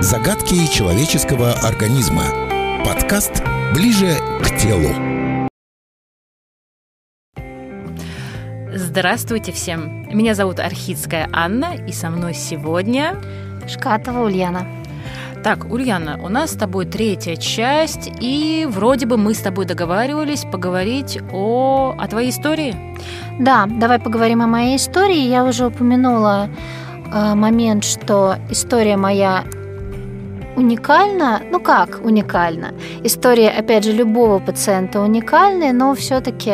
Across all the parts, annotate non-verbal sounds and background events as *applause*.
Загадки человеческого организма. Подкаст «Ближе к телу». Здравствуйте всем! Меня зовут Архидская Анна, и со мной сегодня... Шкатова Ульяна. Так, Ульяна, у нас с тобой третья часть, и вроде бы мы с тобой договаривались поговорить о, о твоей истории. Да, давай поговорим о моей истории. Я уже упомянула э, момент, что история моя уникальна. Ну как уникальна? История, опять же, любого пациента уникальная, но все-таки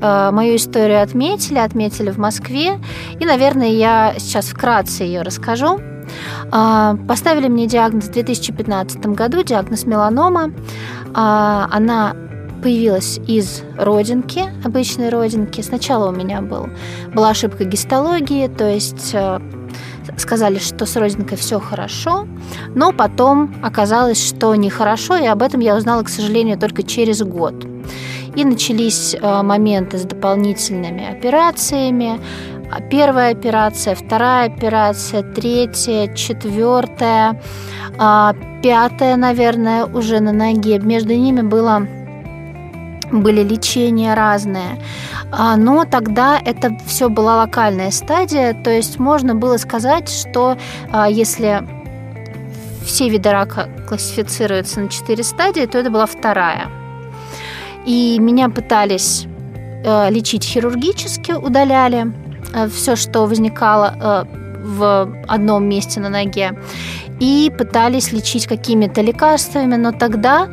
э, мою историю отметили, отметили в Москве. И, наверное, я сейчас вкратце ее расскажу. Э, поставили мне диагноз в 2015 году, диагноз меланома. Э, она появилась из родинки, обычной родинки. Сначала у меня был, была ошибка гистологии, то есть э, сказали, что с родинкой все хорошо, но потом оказалось, что нехорошо, и об этом я узнала, к сожалению, только через год. И начались э, моменты с дополнительными операциями. Первая операция, вторая операция, третья, четвертая, а, пятая, наверное, уже на ноге. Между ними было были лечения разные. А, но тогда это все была локальная стадия, то есть можно было сказать, что а, если все виды рака классифицируются на четыре стадии, то это была вторая. И меня пытались э, лечить хирургически, удаляли э, все, что возникало э, в одном месте на ноге и пытались лечить какими-то лекарствами, но тогда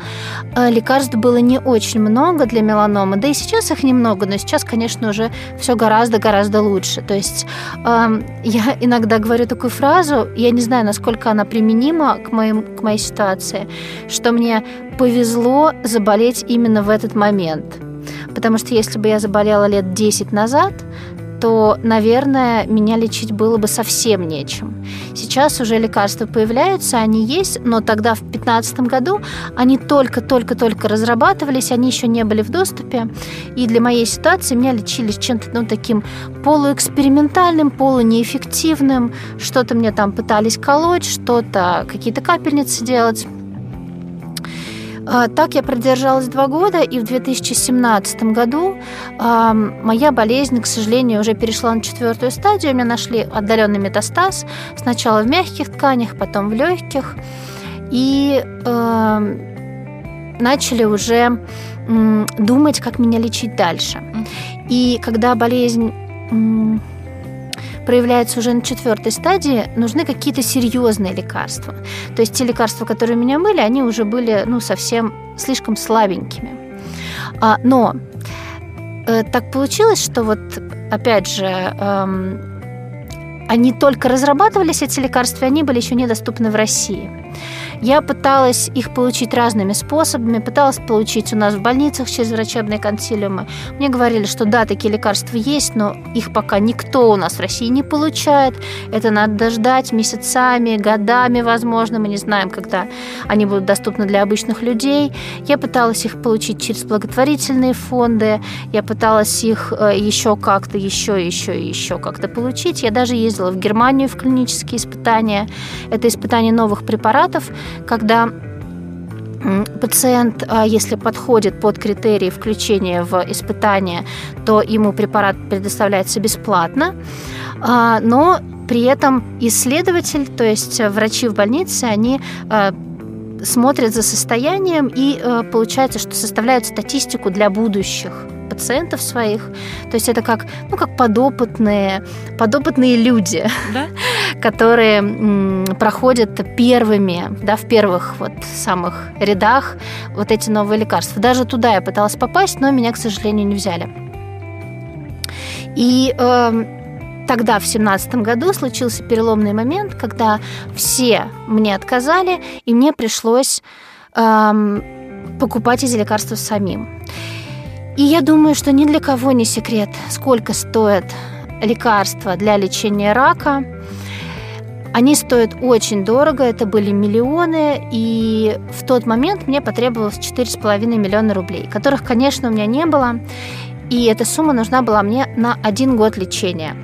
э, лекарств было не очень много для меланомы, да и сейчас их немного, но сейчас, конечно, уже все гораздо-гораздо лучше. То есть э, я иногда говорю такую фразу, я не знаю, насколько она применима к, моим, к моей ситуации, что мне повезло заболеть именно в этот момент. Потому что если бы я заболела лет 10 назад, то, наверное, меня лечить было бы совсем нечем. Сейчас уже лекарства появляются, они есть, но тогда в 2015 году они только-только-только разрабатывались, они еще не были в доступе. И для моей ситуации меня лечили чем-то ну, таким полуэкспериментальным, полунеэффективным. Что-то мне там пытались колоть, что-то, какие-то капельницы делать. А, так я продержалась два года, и в 2017 году э, моя болезнь, к сожалению, уже перешла на четвертую стадию. Меня нашли отдаленный метастаз. Сначала в мягких тканях, потом в легких. И э, начали уже думать, как меня лечить дальше. И когда болезнь проявляется уже на четвертой стадии, нужны какие-то серьезные лекарства. То есть те лекарства, которые у меня были, они уже были ну, совсем слишком слабенькими. А, но э, так получилось, что вот опять же эм, они только разрабатывались, эти лекарства, они были еще недоступны в России. Я пыталась их получить разными способами, пыталась получить у нас в больницах через врачебные консилиумы. Мне говорили, что да, такие лекарства есть, но их пока никто у нас в России не получает. Это надо ждать месяцами, годами, возможно. Мы не знаем, когда они будут доступны для обычных людей. Я пыталась их получить через благотворительные фонды. Я пыталась их э, еще как-то, еще, еще еще как-то получить. Я даже ездила в Германию в клинические испытания. Это испытания новых препаратов, когда пациент, а, если подходит под критерии включения в испытание, то ему препарат предоставляется бесплатно, а, но при этом исследователь, то есть врачи в больнице, они а, смотрят за состоянием и получается, что составляют статистику для будущих пациентов своих. То есть это как, ну, как подопытные, подопытные люди, да? *laughs* которые м, проходят первыми, да, в первых вот самых рядах вот эти новые лекарства. Даже туда я пыталась попасть, но меня, к сожалению, не взяли. И э, тогда, в семнадцатом году, случился переломный момент, когда все мне отказали, и мне пришлось э, покупать эти лекарства самим. И я думаю, что ни для кого не секрет, сколько стоят лекарства для лечения рака. Они стоят очень дорого, это были миллионы, и в тот момент мне потребовалось 4,5 миллиона рублей, которых, конечно, у меня не было, и эта сумма нужна была мне на один год лечения.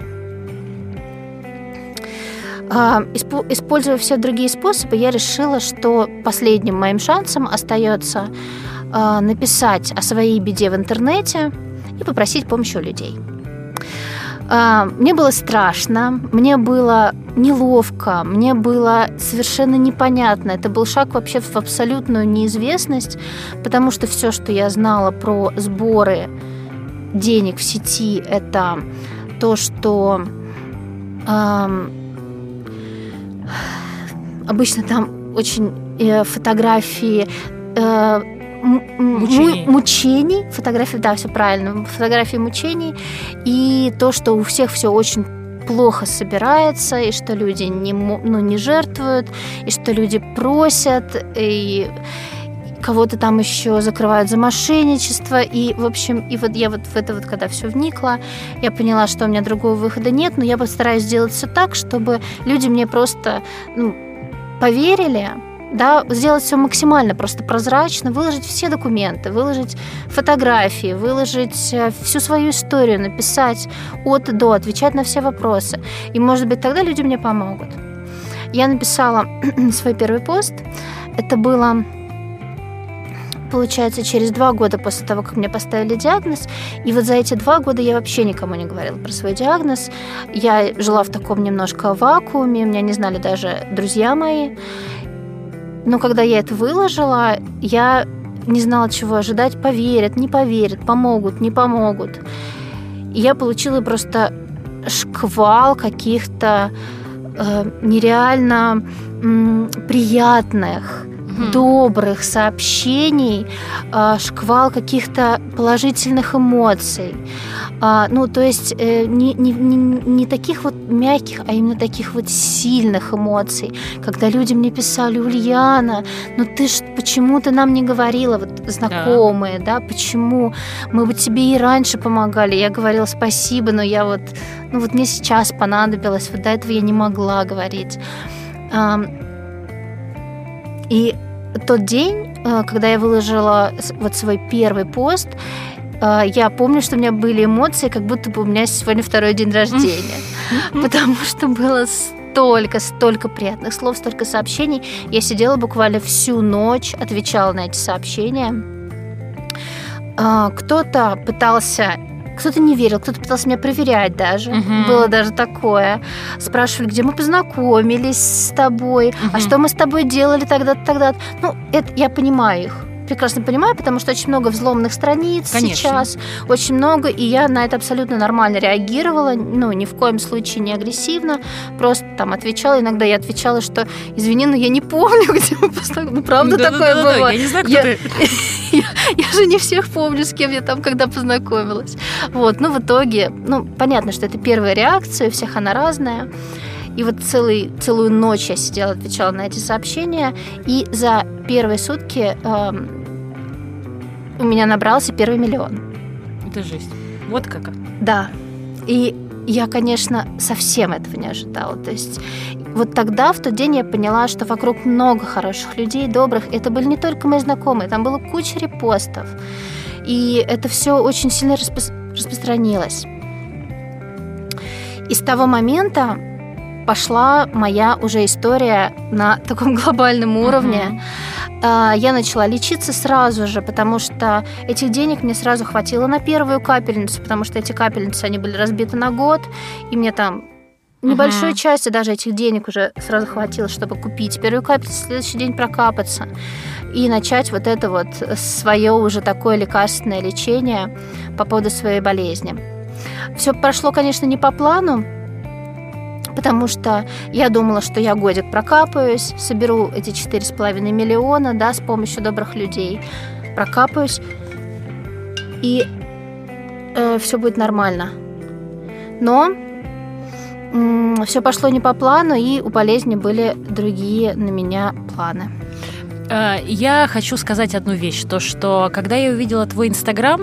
А, используя все другие способы, я решила, что последним моим шансом остается а, написать о своей беде в интернете и попросить помощи у людей. А, мне было страшно, мне было неловко, мне было совершенно непонятно. Это был шаг вообще в абсолютную неизвестность, потому что все, что я знала про сборы денег в сети, это то, что э, обычно там очень э, фотографии э, мучений. мучений, фотографии, да, все правильно, фотографии мучений, и то, что у всех все очень плохо собирается, и что люди не, ну, не жертвуют, и что люди просят, и кого-то там еще закрывают за мошенничество. И, в общем, и вот я вот в это вот, когда все вникла, я поняла, что у меня другого выхода нет, но я постараюсь сделать все так, чтобы люди мне просто ну, поверили, да, сделать все максимально просто прозрачно, выложить все документы, выложить фотографии, выложить э, всю свою историю, написать от до, отвечать на все вопросы. И, может быть, тогда люди мне помогут. Я написала *clears throat* свой первый пост. Это было получается, через два года после того, как мне поставили диагноз. И вот за эти два года я вообще никому не говорила про свой диагноз. Я жила в таком немножко вакууме, меня не знали даже друзья мои. Но когда я это выложила, я не знала, чего ожидать. Поверят, не поверят, помогут, не помогут. И я получила просто шквал каких-то э, нереально м, приятных, угу. добрых сообщений, э, шквал каких-то положительных эмоций. А, ну, то есть э, не, не, не, не таких вот мягких, а именно таких вот сильных эмоций. Когда люди мне писали, Ульяна, ну ты ж почему ты нам не говорила, вот знакомые, да, да почему? Мы бы тебе и раньше помогали. Я говорила спасибо, но я вот, ну вот мне сейчас понадобилось, вот до этого я не могла говорить. И тот день, э, когда я выложила вот свой первый пост, э, я помню, что у меня были эмоции, как будто бы у меня сегодня второй день рождения. *laughs* Потому что было столько, столько приятных слов, столько сообщений. Я сидела буквально всю ночь, отвечала на эти сообщения. Э, кто-то пытался кто-то не верил, кто-то пытался меня проверять даже. Угу. Было даже такое. Спрашивали, где мы познакомились с тобой, угу. а что мы с тобой делали тогда-то, тогда -то. Ну, это я понимаю их прекрасно понимаю, потому что очень много взломанных страниц Конечно. сейчас, очень много, и я на это абсолютно нормально реагировала, ну, ни в коем случае не агрессивно, просто там отвечала, иногда я отвечала, что, извини, но я не помню, *laughs* где мы познакомились, ну, правда да, такое да, да, бывает. Да, я не знаю, кто я, ты. *laughs* Я, я же не всех помню, с кем я там когда познакомилась. Вот, ну, в итоге, ну, понятно, что это первая реакция, у всех она разная. И вот целый, целую ночь я сидела, отвечала на эти сообщения. И за первые сутки эм, у меня набрался первый миллион. Это жесть. Вот как. Да. И я, конечно, совсем этого не ожидала. То есть вот тогда, в тот день, я поняла, что вокруг много хороших людей, добрых. Это были не только мои знакомые, там было куча репостов. И это все очень сильно распро- распространилось. И с того момента пошла моя уже история на таком *laughs* глобальном уровне. Uh-huh. А, я начала лечиться сразу же, потому что этих денег мне сразу хватило на первую капельницу, потому что эти капельницы, они были разбиты на год, и мне там небольшой uh-huh. части даже этих денег уже сразу хватило, чтобы купить первую капельницу, следующий день прокапаться и начать вот это вот свое уже такое лекарственное лечение по поводу своей болезни. Все прошло, конечно, не по плану, потому что я думала, что я годик прокапаюсь, соберу эти четыре с половиной миллиона, да, с помощью добрых людей, прокапаюсь, и э, все будет нормально. Но э, все пошло не по плану, и у болезни были другие на меня планы. Э, я хочу сказать одну вещь, то что когда я увидела твой Инстаграм,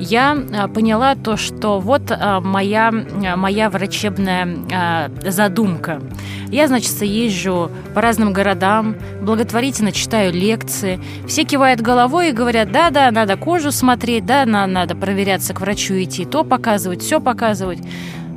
я э, поняла то, что вот э, моя, моя врачебная задумка. Я, значит, езжу по разным городам, благотворительно читаю лекции. Все кивают головой и говорят, да-да, надо кожу смотреть, да, надо проверяться к врачу идти, то показывать, все показывать.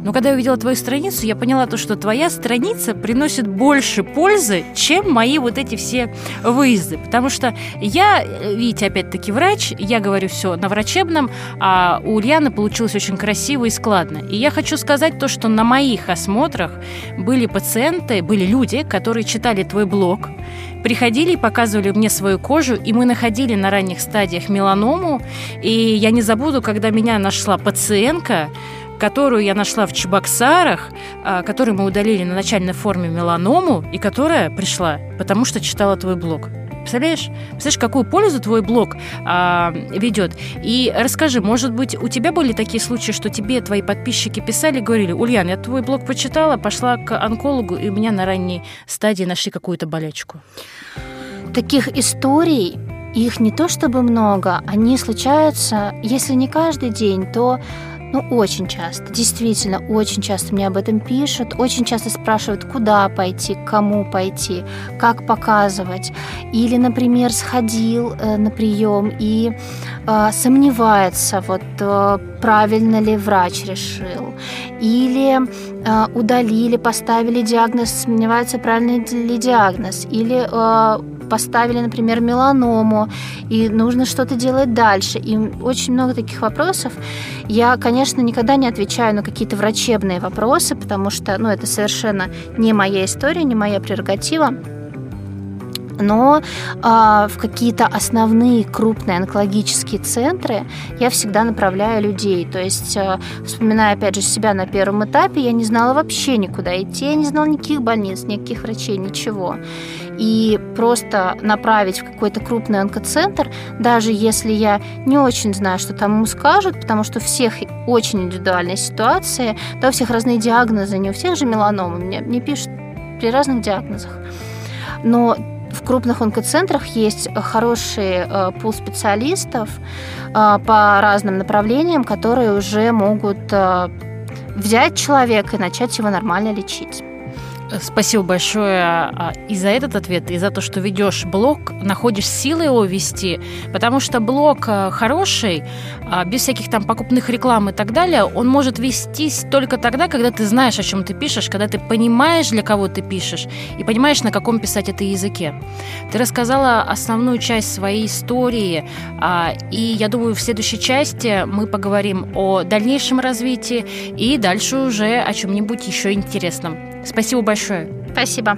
Но когда я увидела твою страницу, я поняла то, что твоя страница приносит больше пользы, чем мои вот эти все выезды. Потому что я, видите, опять-таки врач, я говорю все на врачебном, а у Ульяны получилось очень красиво и складно. И я хочу сказать то, что на моих осмотрах были пациенты, были люди, которые читали твой блог, приходили и показывали мне свою кожу, и мы находили на ранних стадиях меланому. И я не забуду, когда меня нашла пациентка, которую я нашла в Чебоксарах, а, которую мы удалили на начальной форме меланому, и которая пришла, потому что читала твой блог. Представляешь? Представляешь, какую пользу твой блог а, ведет? И расскажи, может быть, у тебя были такие случаи, что тебе твои подписчики писали, говорили, Ульян, я твой блог почитала, пошла к онкологу, и у меня на ранней стадии нашли какую-то болячку. Таких историй их не то чтобы много, они случаются, если не каждый день, то ну, очень часто, действительно, очень часто мне об этом пишут, очень часто спрашивают, куда пойти, к кому пойти, как показывать. Или, например, сходил э, на прием и э, сомневается, вот э, правильно ли врач решил. Или э, удалили, поставили диагноз, сомневается, правильный ли диагноз. Или э, поставили, например, меланому, и нужно что-то делать дальше. И очень много таких вопросов. Я, конечно, никогда не отвечаю на какие-то врачебные вопросы, потому что ну, это совершенно не моя история, не моя прерогатива но а, в какие-то основные крупные онкологические центры я всегда направляю людей. То есть, а, вспоминая опять же себя на первом этапе, я не знала вообще никуда идти, я не знала никаких больниц, никаких врачей, ничего. И просто направить в какой-то крупный онкоцентр, даже если я не очень знаю, что там ему скажут, потому что у всех очень индивидуальная ситуация, да, у всех разные диагнозы, не у всех же меланомы, мне, мне пишут при разных диагнозах. Но в крупных онкоцентрах есть хороший э, пул специалистов э, по разным направлениям, которые уже могут э, взять человека и начать его нормально лечить. Спасибо большое а, и за этот ответ, и за то, что ведешь блог, находишь силы его вести, потому что блог а, хороший, а, без всяких там покупных реклам и так далее, он может вестись только тогда, когда ты знаешь, о чем ты пишешь, когда ты понимаешь, для кого ты пишешь, и понимаешь, на каком писать это языке. Ты рассказала основную часть своей истории, и я думаю, в следующей части мы поговорим о дальнейшем развитии и дальше уже о чем-нибудь еще интересном. Спасибо большое. Спасибо.